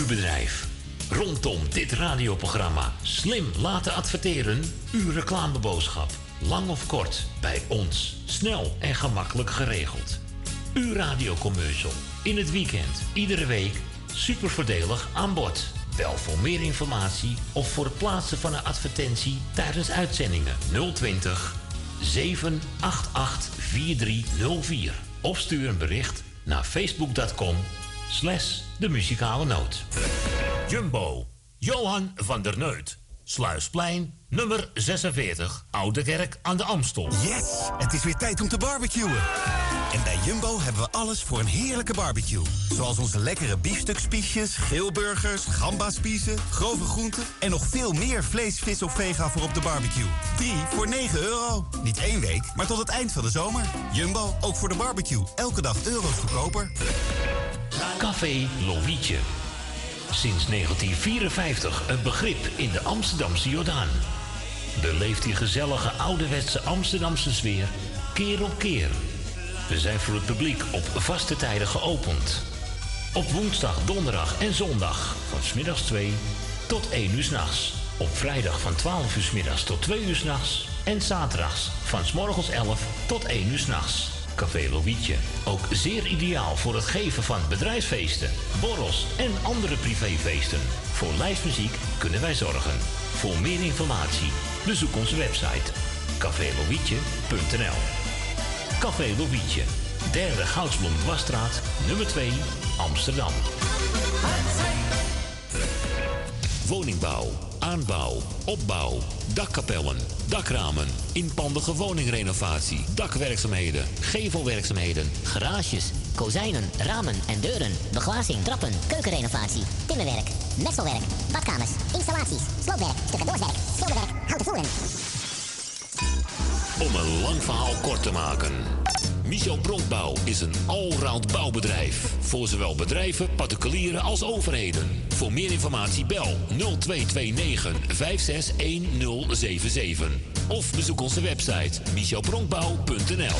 uw bedrijf. Rondom dit radioprogramma slim laten adverteren. Uw reclameboodschap. Lang of kort, bij ons. Snel en gemakkelijk geregeld. Uw radiocommercial. In het weekend, iedere week. Super voordelig aan bod. Bel voor meer informatie of voor het plaatsen van een advertentie tijdens uitzendingen 020 788 4304. Of stuur een bericht naar facebook.com slash de muzikale noot. Jumbo, Johan van der Neut. Sluisplein, nummer 46, Oude Kerk aan de Amstel. Yes, het is weer tijd om te barbecuen. En bij Jumbo hebben we alles voor een heerlijke barbecue. Zoals onze lekkere biefstukspiesjes, grillburgers, gambaspiezen, grove groenten... en nog veel meer vlees, vis of vega voor op de barbecue. 3 voor 9 euro. Niet één week, maar tot het eind van de zomer. Jumbo, ook voor de barbecue. Elke dag euro's goedkoper. Café Lovietje. Sinds 1954 een begrip in de Amsterdamse Jordaan. Beleeft die gezellige ouderwetse Amsterdamse sfeer keer op keer. We zijn voor het publiek op vaste tijden geopend. Op woensdag, donderdag en zondag van smiddags 2 tot 1 uur s'nachts. Op vrijdag van 12 uur s middags tot 2 uur s'nachts. En zaterdags van s morgens 11 tot 1 uur s'nachts. Café Lovietje. Ook zeer ideaal voor het geven van bedrijfsfeesten, borrels en andere privéfeesten. Voor lijstmuziek kunnen wij zorgen. Voor meer informatie bezoek onze website cafélovietje.nl Café Lovietje, derde Goudsblom Dwarsstraat, nummer 2, Amsterdam. Woningbouw, aanbouw, opbouw, dakkapellen, dakramen, inpandige woningrenovatie, dakwerkzaamheden, gevelwerkzaamheden, Garages, kozijnen, ramen en deuren, beglazing, trappen, keukenrenovatie, timmerwerk, messelwerk, badkamers, installaties, sloopwerk, stucadoorswerk, schilderwerk, houten voeren. Om een lang verhaal kort te maken. Michel Bronkbouw is een allround bouwbedrijf. Voor zowel bedrijven, particulieren als overheden. Voor meer informatie bel 0229 561077. Of bezoek onze website michelbronkbouw.nl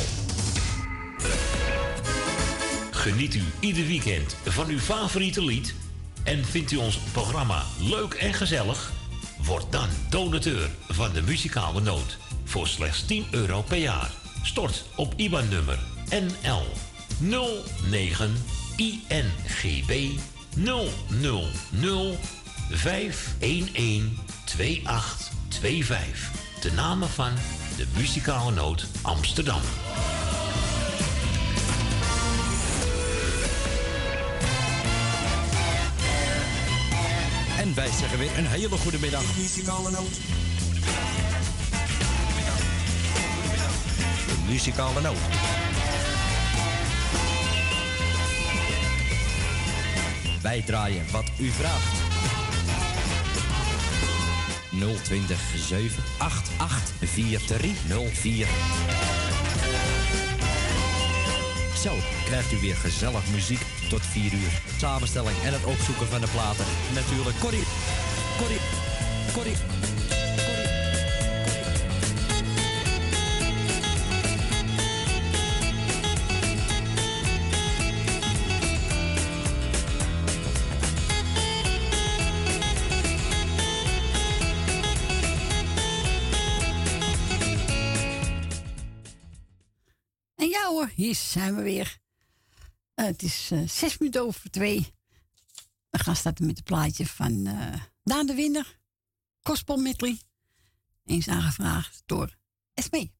Geniet u ieder weekend van uw favoriete lied? En vindt u ons programma leuk en gezellig? Word dan donateur van de muzikale noot voor slechts 10 euro per jaar. Stort op IBAN-nummer NL 09 INGB 000 511 2825. De namen van de muzikale noot Amsterdam. En wij zeggen weer een hele goede middag. Muzikale noot. Muzikale noot. Wij draaien wat u vraagt. 020 788 4304. Zo krijgt u weer gezellig muziek tot 4 uur. Samenstelling en het opzoeken van de platen. Natuurlijk Corrie. Corrie. Corrie. Hier zijn we weer. Eh, het is eh, zes minuten over twee. We gaan starten met het plaatje van eh Daan de Winner. Gospel Medley. Eens aangevraagd door Esmee.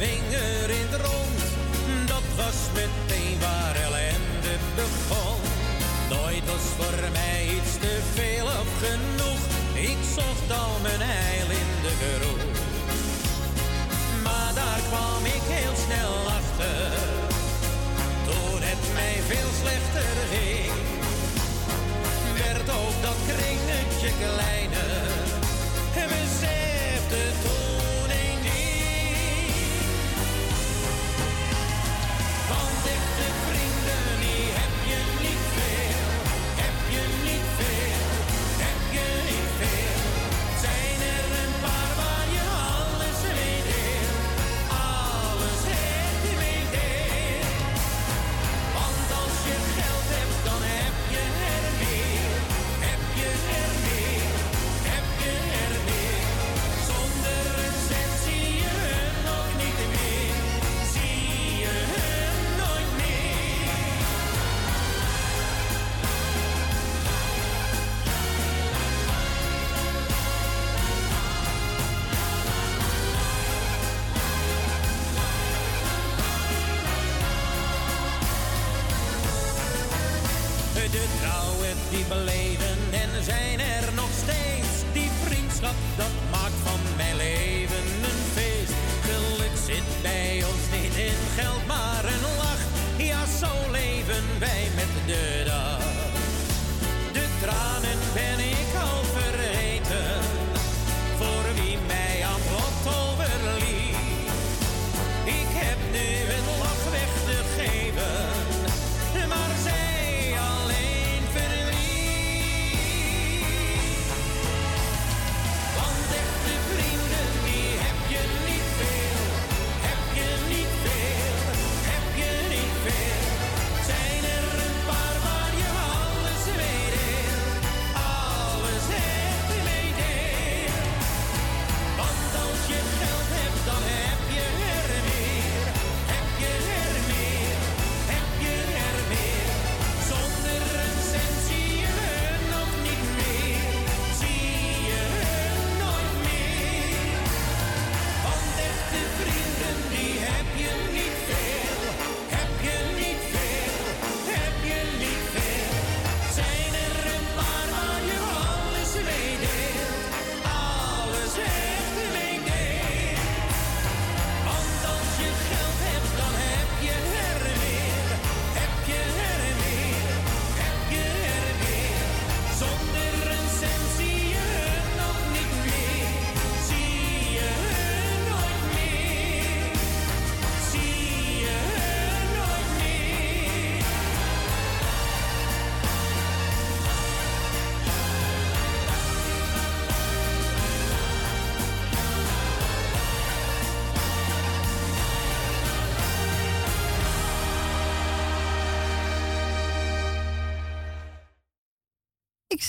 vinger in het rond. Dat was meteen waar ellende begon. Nooit was voor mij iets te veel of genoeg. Ik zocht al mijn eil in de groep. Maar daar kwam ik heel snel achter. Toen het mij veel slechter ging, werd ook dat kringetje kleiner. En besefte toen.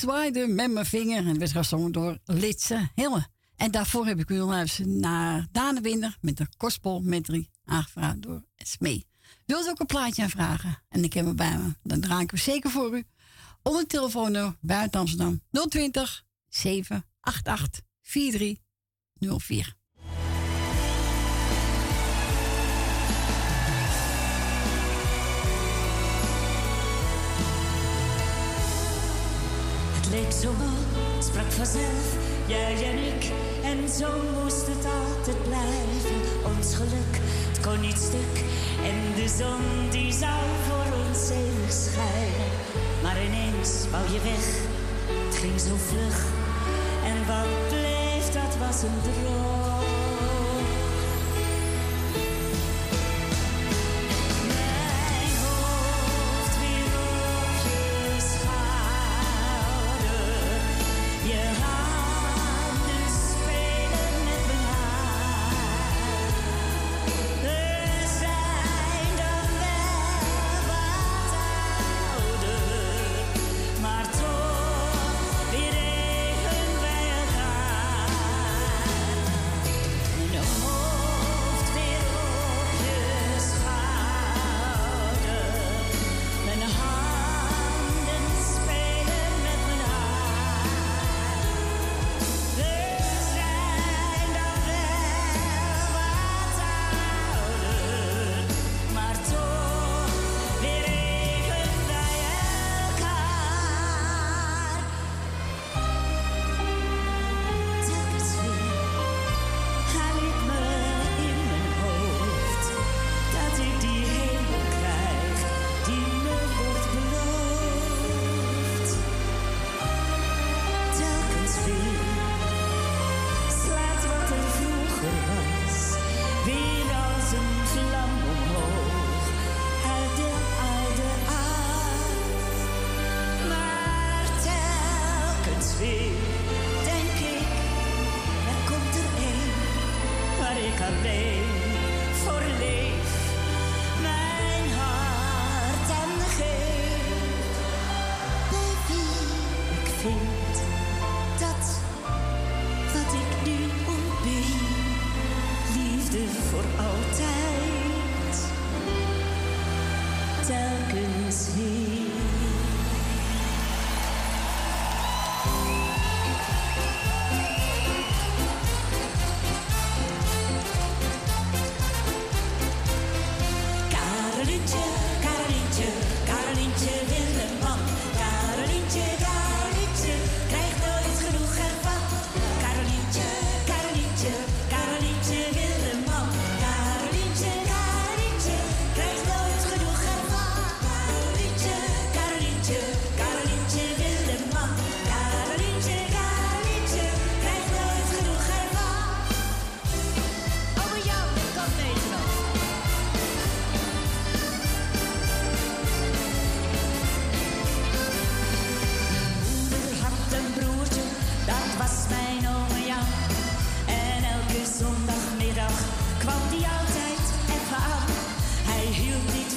zwaaide met mijn vinger en werd gezongen door Litse Hille. En daarvoor heb ik u luisteren naar Danewinder met de Kospel met drie aangevraagd door Smee. Wilt u ook een plaatje aanvragen? En ik heb hem bij me. Dan draai ik hem zeker voor u. Op Onder telefoonnummer buiten Amsterdam 020 788 4304. leek zo mal, sprak vanzelf, jij en ik. En zo moest het altijd blijven. Ons geluk, het kon niet stuk. En de zon die zou voor ons eeuwig schijnen. Maar ineens wou je weg, het ging zo vlug. En wat bleef, dat was een droom.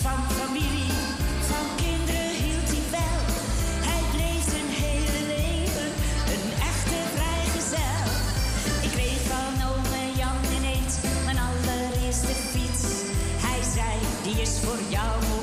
Van familie, van kinderen hield hij wel. Hij bleef een hele leven, een echte vrijgezel. Ik kreeg van oom en jan ineens mijn allereerste fiets. Hij zei: die is voor jou.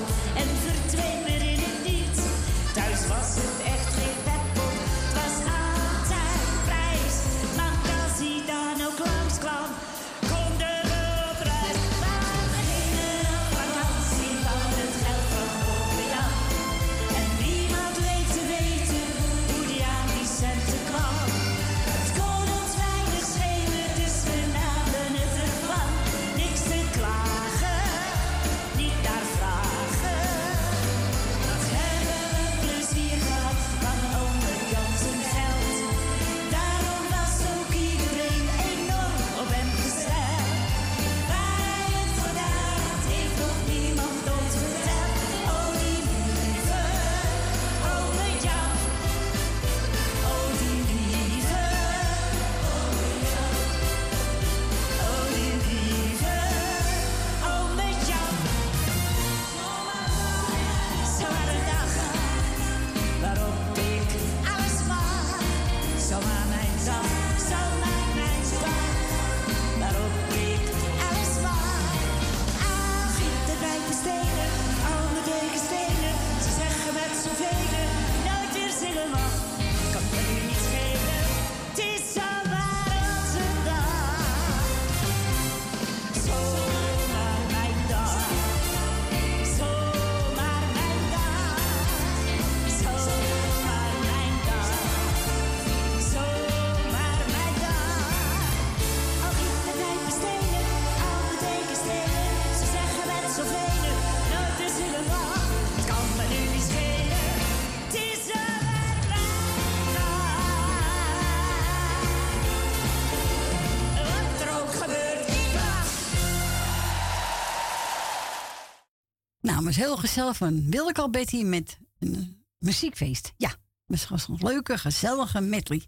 was heel gezellig van al Betty met een muziekfeest. Ja, misschien was een leuke, gezellige medley.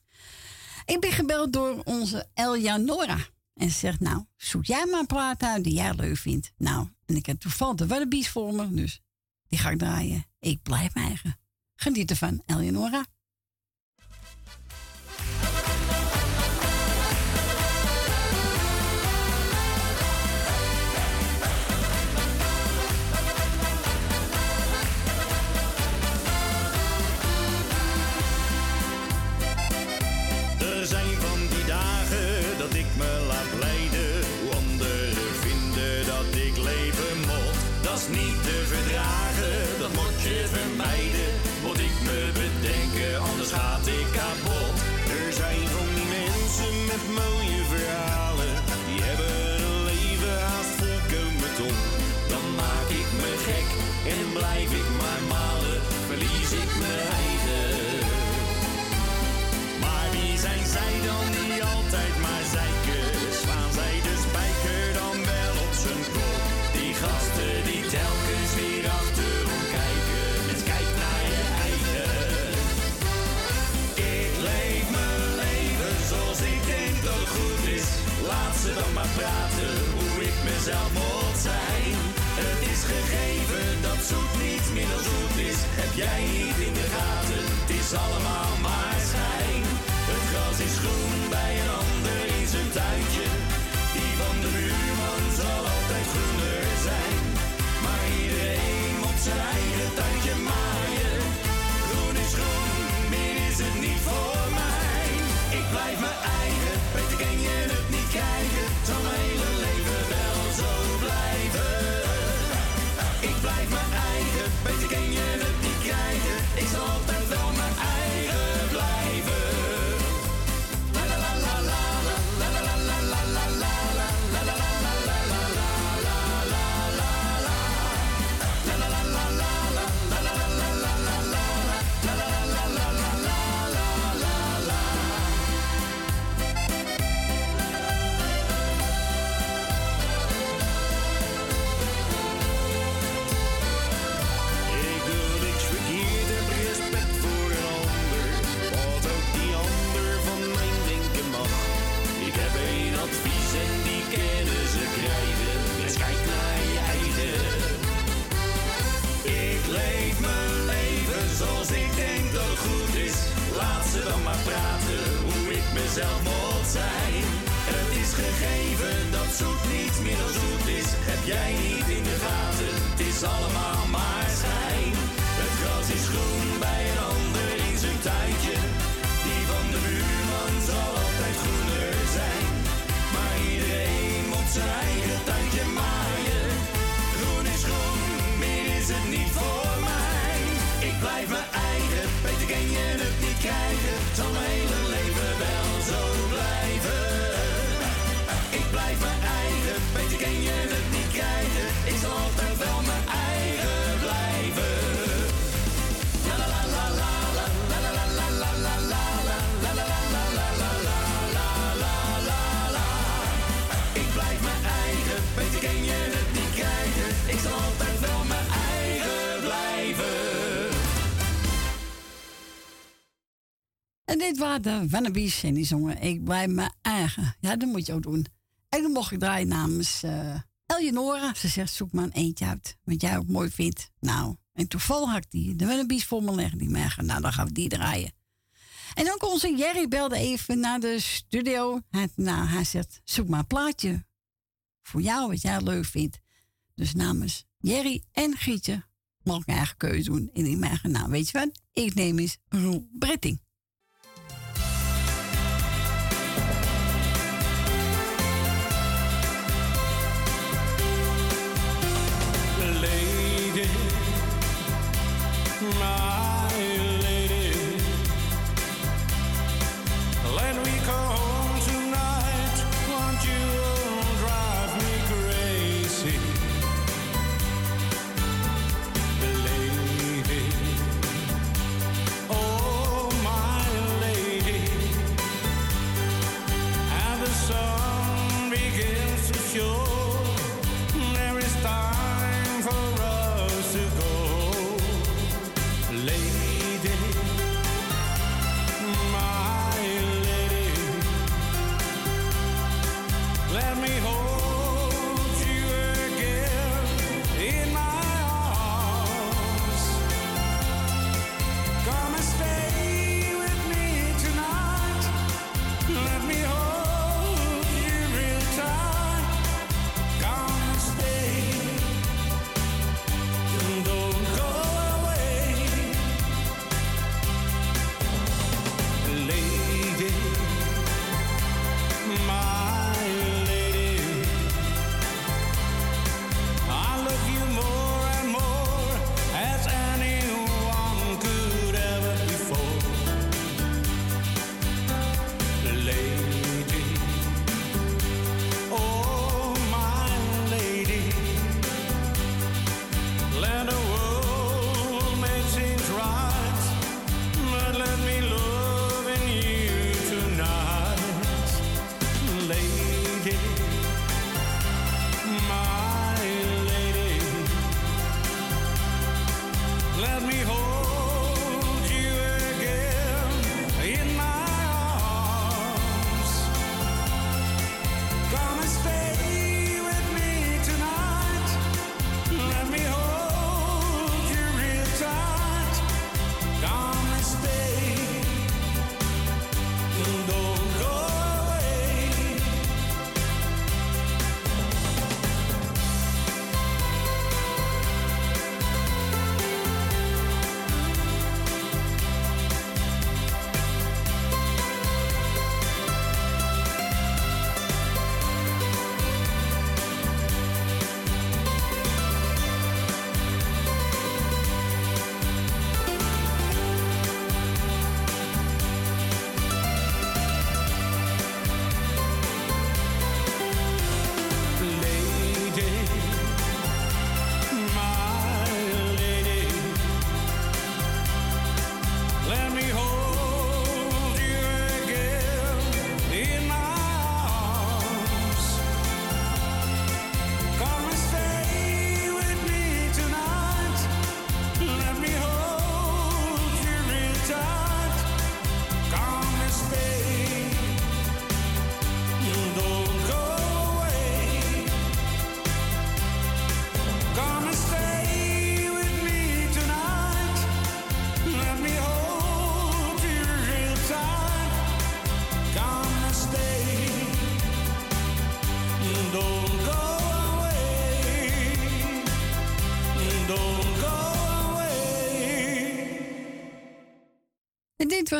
Ik ben gebeld door onze Eljanora En ze zegt, nou, zoek jij maar een die jij leuk vindt. Nou, en ik heb toevallig de Wallabies voor me, dus die ga ik draaien. Ik blijf mijn eigen. Geniet ervan, Eljanora. we zijn van Whitewater Wannabies. En die zongen Ik blijf mijn eigen. Ja, dat moet je ook doen. En dan mocht ik draaien namens eh, uh, Eleonora. Ze zegt, zoek maar een eentje uit. Wat jij ook mooi vindt. Nou, en toevallig had ik die. De Wannabies voor me leggen. Die merken, nou, dan gaan we die draaien. En dan kon onze Jerry belde even naar de studio. Hij, nou, hij zegt, zoek maar een plaatje. Voor jou, wat jij leuk vindt. Dus namens Jerry en Gietje mag ik mijn eigen keuze doen. in die merk, nou, weet je wat? Ik neem eens Roel Bretting.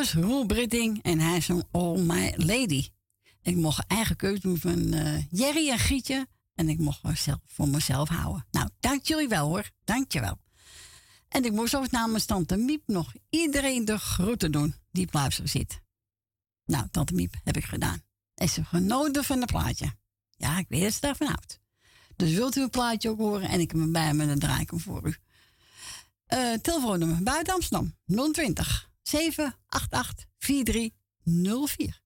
Roel Britting en hij zong All My Lady. Ik mocht eigen keuze doen van eh, Jerry en Gietje. En ik mocht voor mezelf houden. Nou, dank jullie wel hoor. Dank je wel. En ik moest ook namens Tante Miep nog iedereen de groeten doen die plaats zit. Nou, Tante Miep heb ik gedaan. Is ze genoten van het plaatje. Ja, ik weet het daarvan houdt. Dus wilt u een plaatje ook horen en ik heb hem bij me, dan draai voor u. Uh, telefoonnummer buiten Amsterdam 020 788 4304.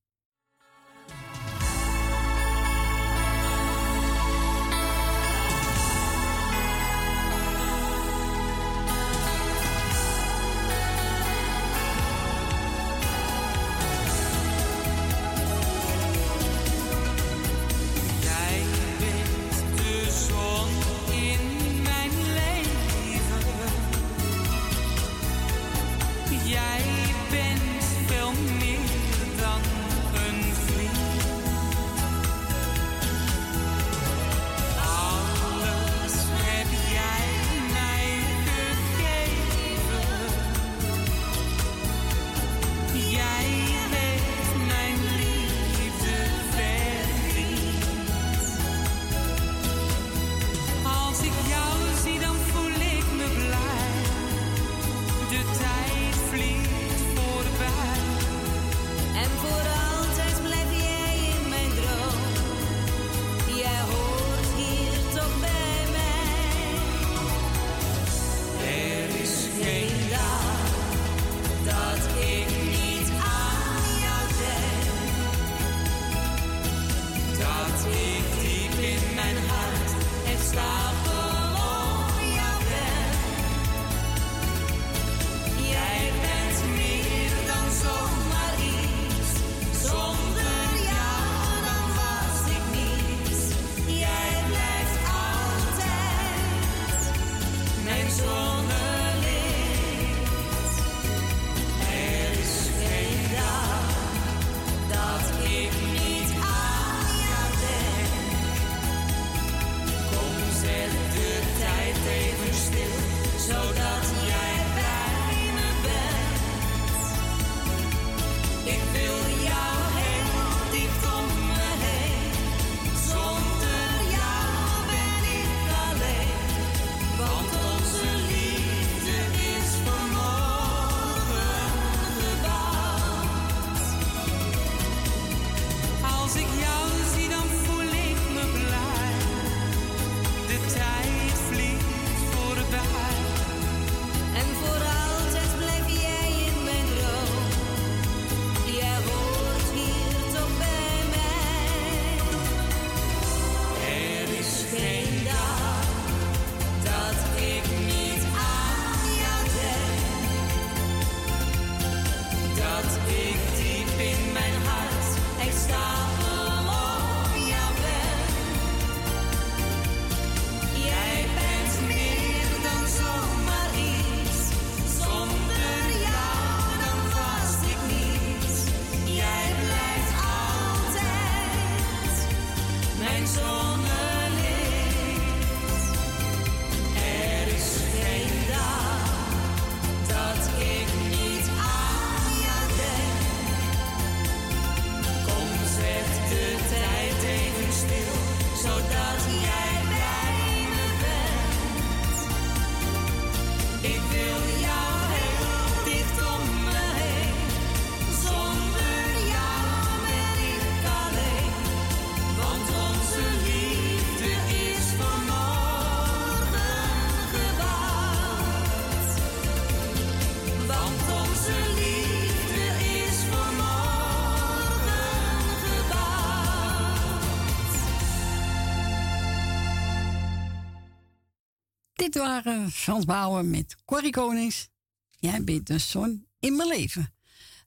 waren Frans met Corrie Konings. Jij bent de zon in mijn leven.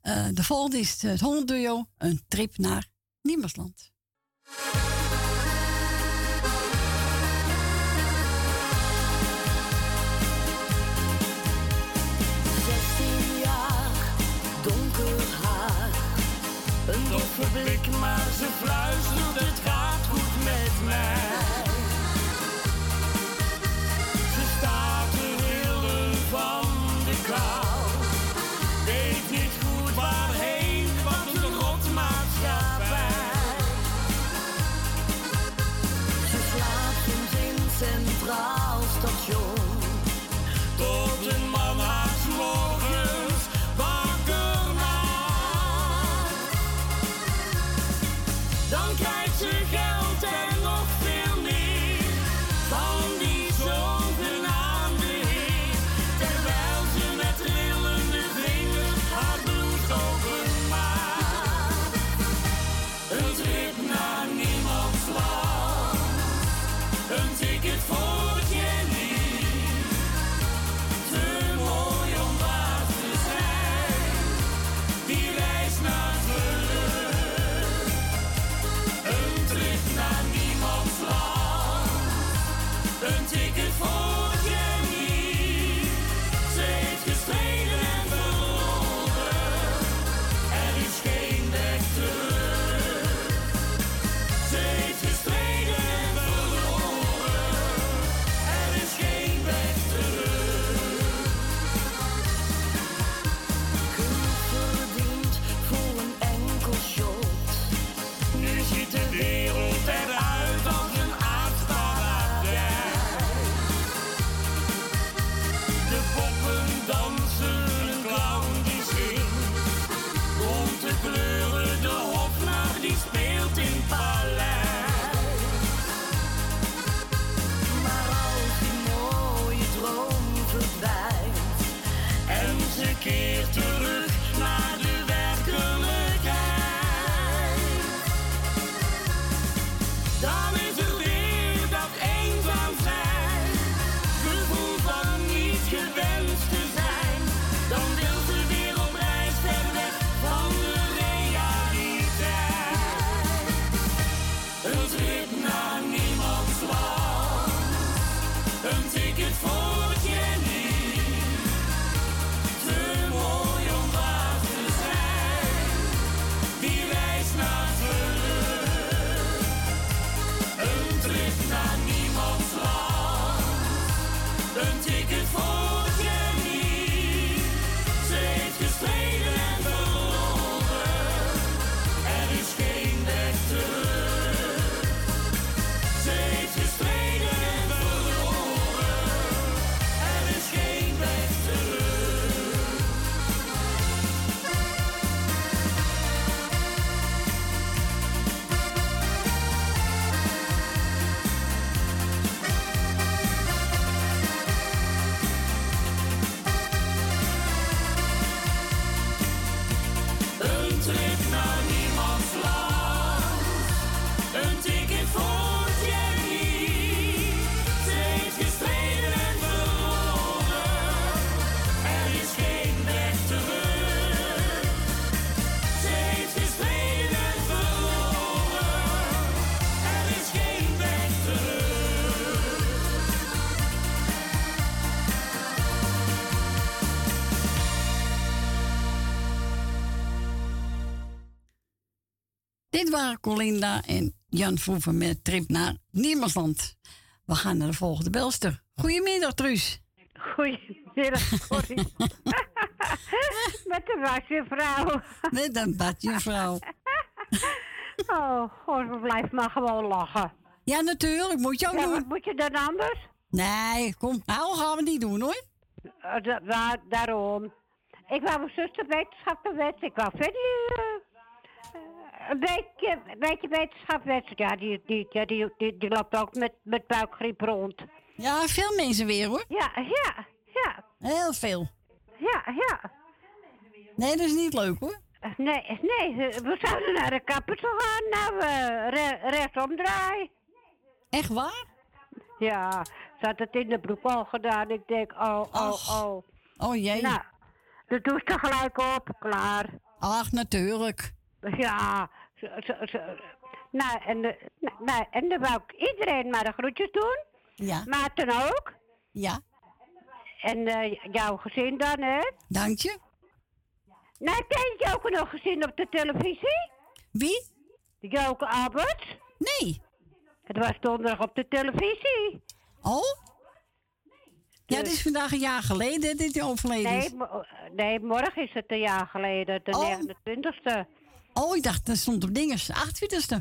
Uh, de volgende is het Holland Een trip naar Niemersland. Donker haar, Een doffe blik, maar ze fluistert. Waren Colinda en Jan Vroeven met trip naar Niemersland. We gaan naar de volgende belster. Goedemiddag, Truus. Goedemiddag, Corrie. Met de wasjuffrouw. Met een badjuffrouw. Oh, god, blijf maar gewoon lachen. Ja, natuurlijk. Moet je ook Ja, doen. wat moet je dan anders? Nee, kom. Nou, gaan we niet doen, hoor. Eh, da- da- daarom. Ik wou mijn zuster wetenschap en wet. Ik wou verder eh, een beetje, een beetje wetenschap wet. Ja, die, die, ja, die, die, die loopt ook met, met buikgriep rond. Ja, veel mensen weer, hoor. Ja, ja, ja, Heel veel. ja, ja. Nee, dat is niet leuk, hoor. Nee, nee, we zouden naar de kapper gaan. Nou, eh, re draaien. Echt waar? Ja, ze had het in de broek al gedaan. Ik denk, oh, oh, oh. Oh jee. Nou, dat doe ze gelijk op, klaar. Ach, natuurlijk. Ja, ze, ze- nou, en, de, nou, en dan wou ik iedereen maar de groetjes doen. Ja. Maarten ook. Ja. En eh, jouw gezin dan, hè? Dank je. Nou, ken je ook nog gezien op de televisie? Wie? Joke Alberts. Nee. Het was donderdag op de televisie. Oh? Ja, het is vandaag een jaar geleden dat hij overleden is. Nee, nee, morgen is het een jaar geleden, de Oh. 29e. Oh, ik dacht, dat stond op dinges. 28e.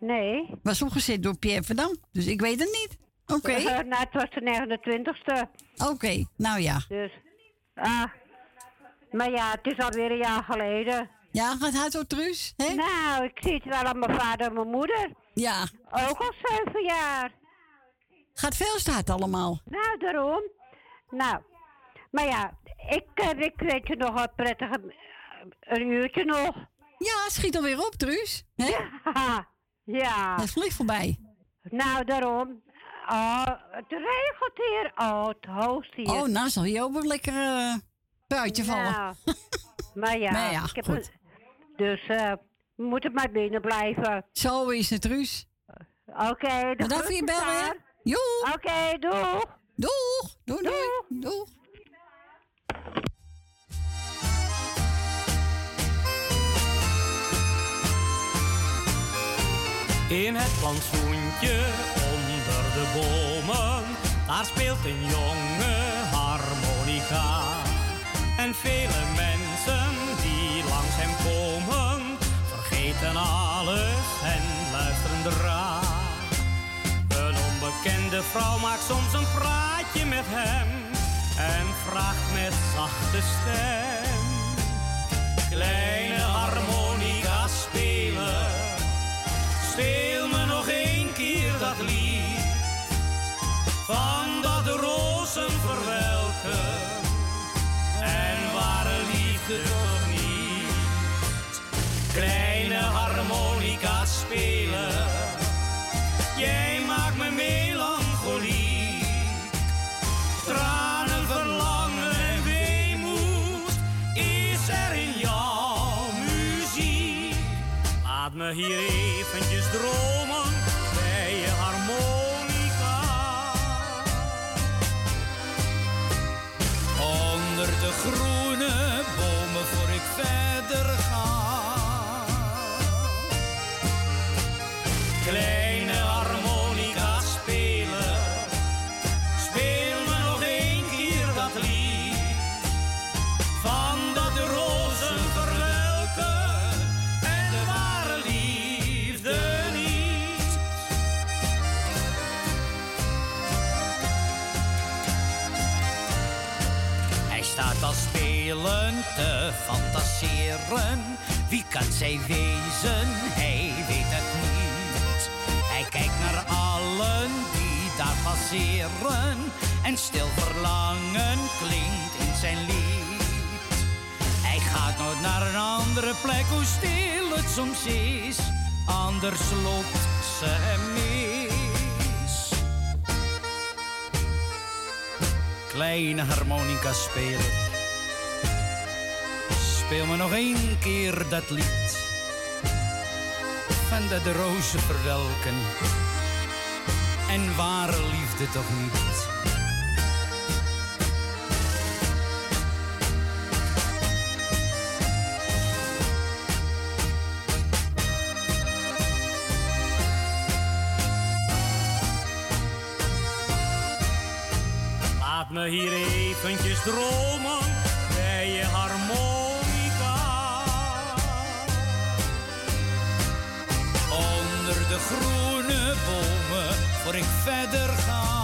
Nee. Was opgezet door Pierre Verdam. Dus ik weet het niet. Oké. Eh, nou, het was de 29e. Oké, nou ja. Dus, ah. Maar ja, het is alweer een jaar geleden. Ja, gaat hard door Truus, hè? Nou, ik zie het wel aan mijn vader en mijn moeder. Ja. Ook al zeven jaar. Gaat veel staat allemaal. Nou, daarom. Nou, maar ja, ik, eh, ik weet je nog wat prettige... eh, Een uurtje nog. Ja, schiet alweer op, Truus. Hè? Ja, ja. Het vliegt voorbij. Nou, daarom. Oh, het regent hier. Oh, het hoost hier. Oh, nou zal je ook wel lekker eh buitje vallen. Maar ja, Maar ja, ik heb een- dus eh, we moeten maar binnen blijven. Zo is het, Truus. Oké, de Bedankt voor je bellen, hè? Oké, doeg. Doeg. Doei, doei. Doeg. In het plantsoentje onder de bomen, daar speelt een jonge harmonica. En vele mensen die langs hem komen, vergeten alles en luisteren draag. Een onbekende vrouw maakt soms een praatje met hem en vraagt met zachte stem. Kleine van dat rozen verwelken en ware liefde toch niet. Kleine harmonica spelen, jij maakt me melancholiek. Tranen, verlangen en weemoed is er in jouw muziek. Laat me hier eventjes dromen Wie kan zij wezen? Hij weet het niet. Hij kijkt naar allen die daar passeren. En stil verlangen klinkt in zijn lied. Hij gaat nooit naar een andere plek, hoe stil het soms is. Anders loopt ze hem mis. Kleine harmonica speelt. Speel me nog één keer dat lied. Van dat de rozen verwelken. En ware liefde toch niet. Laat me hier eventjes dromen bij je harmonie. groene bomen voor ik verder ga.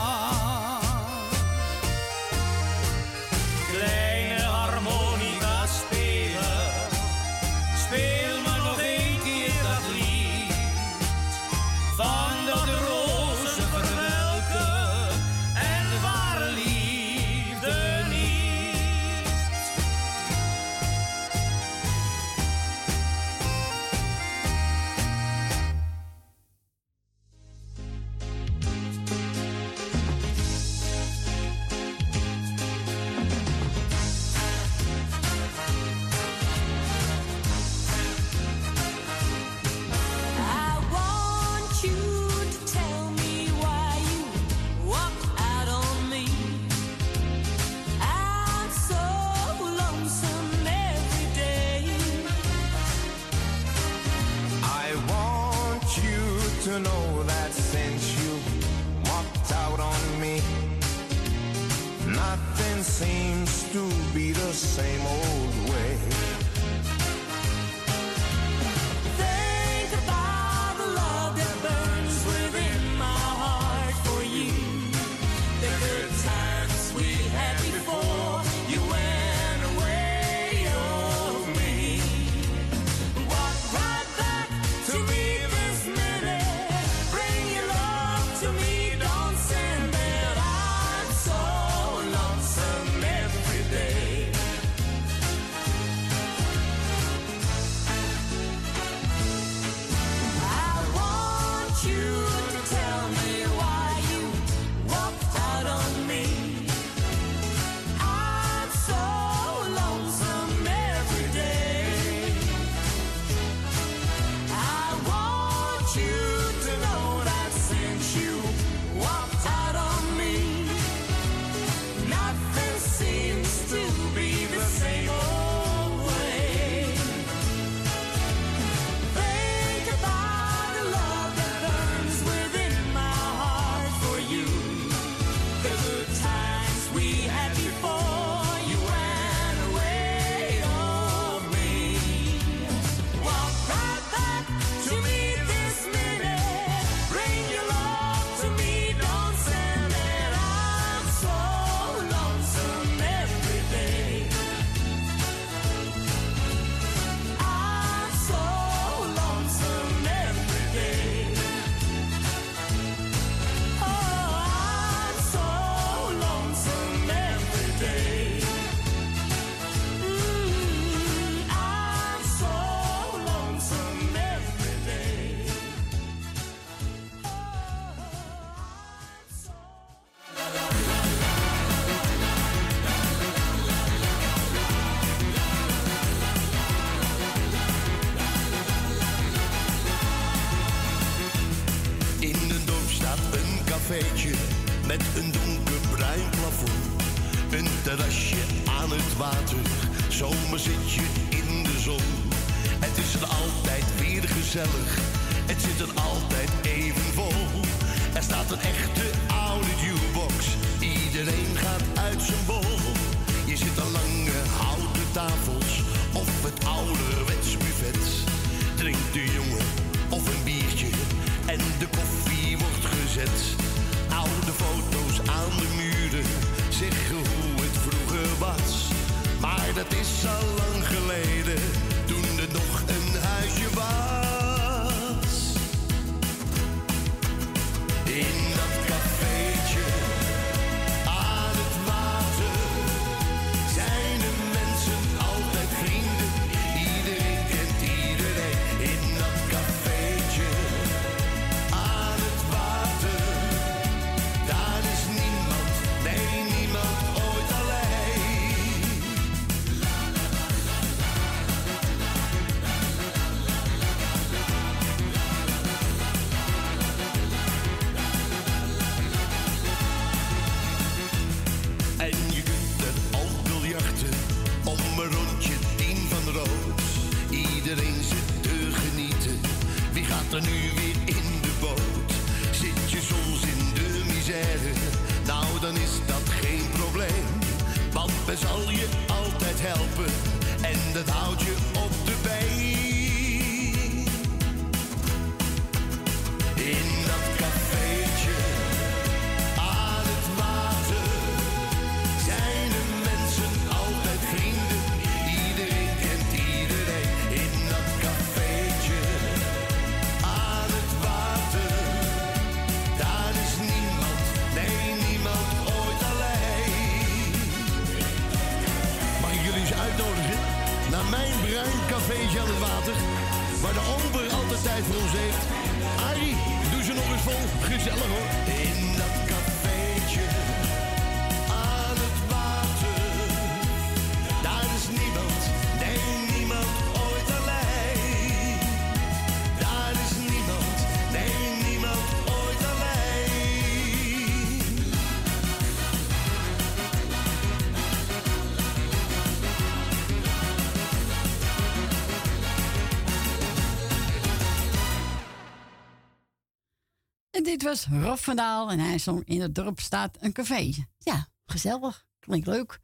Was Rob en hij zong In het dorp staat een café. Ja, gezellig. Klinkt leuk.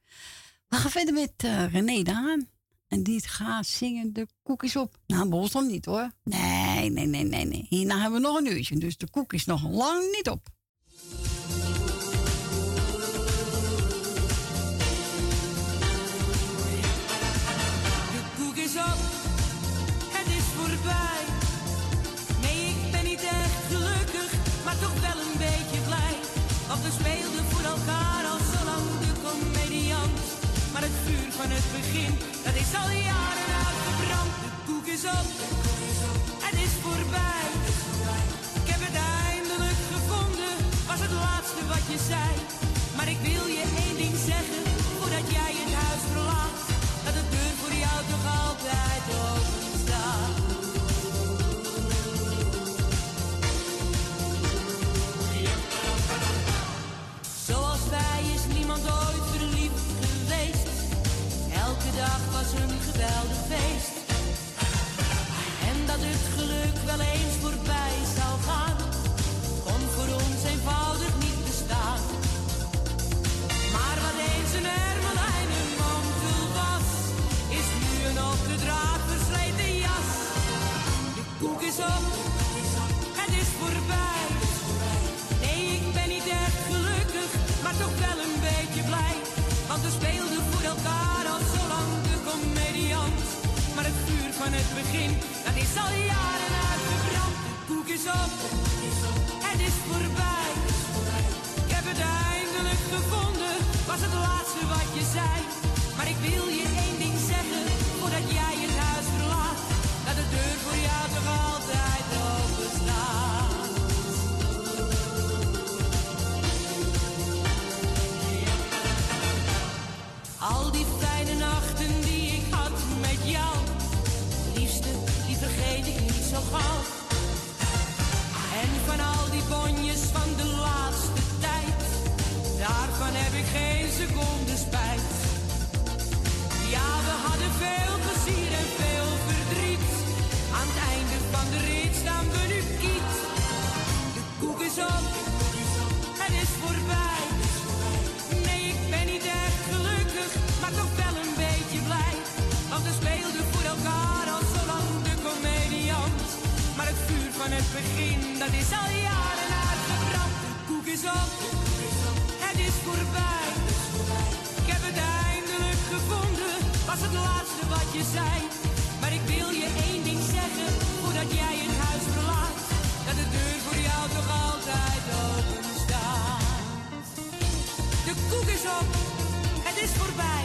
We gaan verder met eh, René Daan. En die gaat zingen de koekjes op. Nou, Bolstom niet hoor. Nee, nee, nee, nee, nee. Hierna hebben we nog een uurtje. Dus de koek is nog lang niet op. het begin, dat is al jaren uitgebrand. De koek is op, het is voorbij. Ik heb het eindelijk gevonden, was het laatste wat je zei. Maar ik wil je één was een geweldig feest. En dat het geluk wel eens voorbij zou gaan, kon voor ons eenvoudig niet bestaan. Maar wat eens een hermelijnen mantel was, is nu een op de draad versleten jas. De koek is op, van het begin, dat is al jaren uitgebrand. De koek is op, het is voorbij. Ik heb het eindelijk gevonden, was het laatste wat je zei. Maar ik wil je En van al die bonjes van de laatste tijd, daarvan heb ik geen seconde spijt. Ja, we hadden veel plezier en veel verdriet. Aan het einde van de rit staan we nu kiet. De koek is op, het is voorbij. Nee, ik ben niet echt gelukkig, maar toch wel een van het begin, dat is al jaren uitgebrand. De koek is op, het is voorbij. Ik heb het eindelijk gevonden, het laatste wat je zei. Maar ik wil je één ding zeggen, voordat jij het huis verlaat. Dat de deur voor jou toch altijd open staat. De koek is op, het is voorbij.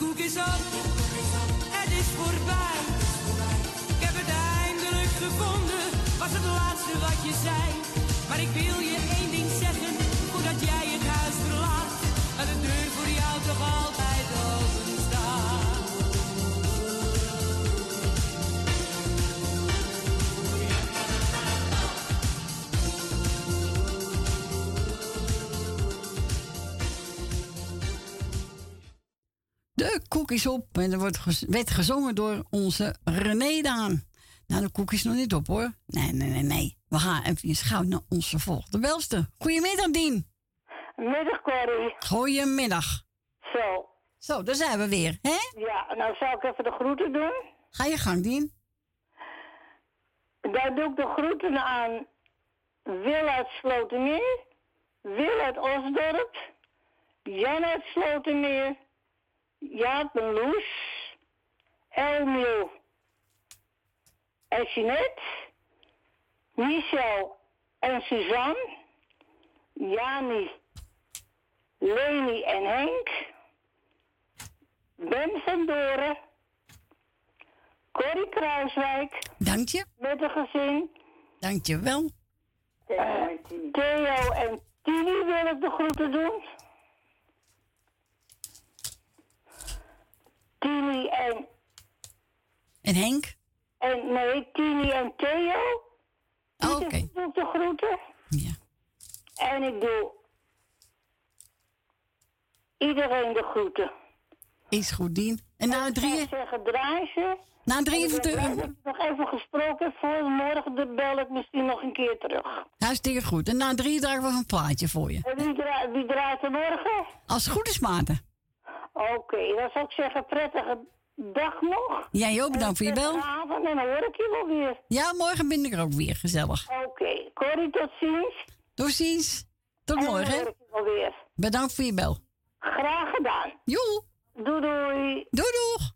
Koek is op, het is voorbij. Ik heb het eindelijk gevonden, was het laatste wat je zei. Maar ik wil je één ding zeggen, voordat jij het huis verlaat. Dat de deur voor jou toch altijd open De koek is op en er wordt gez- werd gezongen door onze René Daan. Nou, de koek is nog niet op hoor. Nee, nee, nee, nee. We gaan even gauw naar onze volgende belster. Goedemiddag, Dien. Middag, Corrie. Goedemiddag. Zo. Zo, daar zijn we weer, hè? Ja, nou zal ik even de groeten doen. Ga je gang, Dien. Daar doe ik de groeten aan Wil uit Slotermeer, Wil uit Osdorp, Jan uit Slotermeer, Jaap en Loes, Elmiel en Jeanette, Michel en Suzanne, Jani, Leni en Henk, Ben van Doren, Corrie Kruiswijk. Dank je. Met een gezin. Dank je wel. Eh, Theo en Tini wil ik de groeten doen. Tini en... En Henk? En, nee, Tini en Theo. Oh, Oké. Ik doe de groeten. Ja. En ik doe iedereen de groeten. Is goed, Dien. En na drieën? Ik zeggen, draai ze. Na drieën En ik ik nog even gesproken heb. Voor morgen de bel ik misschien nog een keer terug. Hartstikke goed. En na drie dragen we een plaatje voor je. En wie, dra wie draait er morgen? Als het goed is, Maarten. Oké, dan zou ik zeggen, prettige dag nog. Jij ook, bedankt voor je bel. Avond en dan hoor ik je wel weer. Ja, morgen ben ik er ook weer. Gezellig. Oké, Corrie, tot ziens. Tot ziens. Tot En dan morgen. hoor ik je wel weer. Bedankt voor je bel. Graag gedaan. Joe. Doei doei. Doei doeg.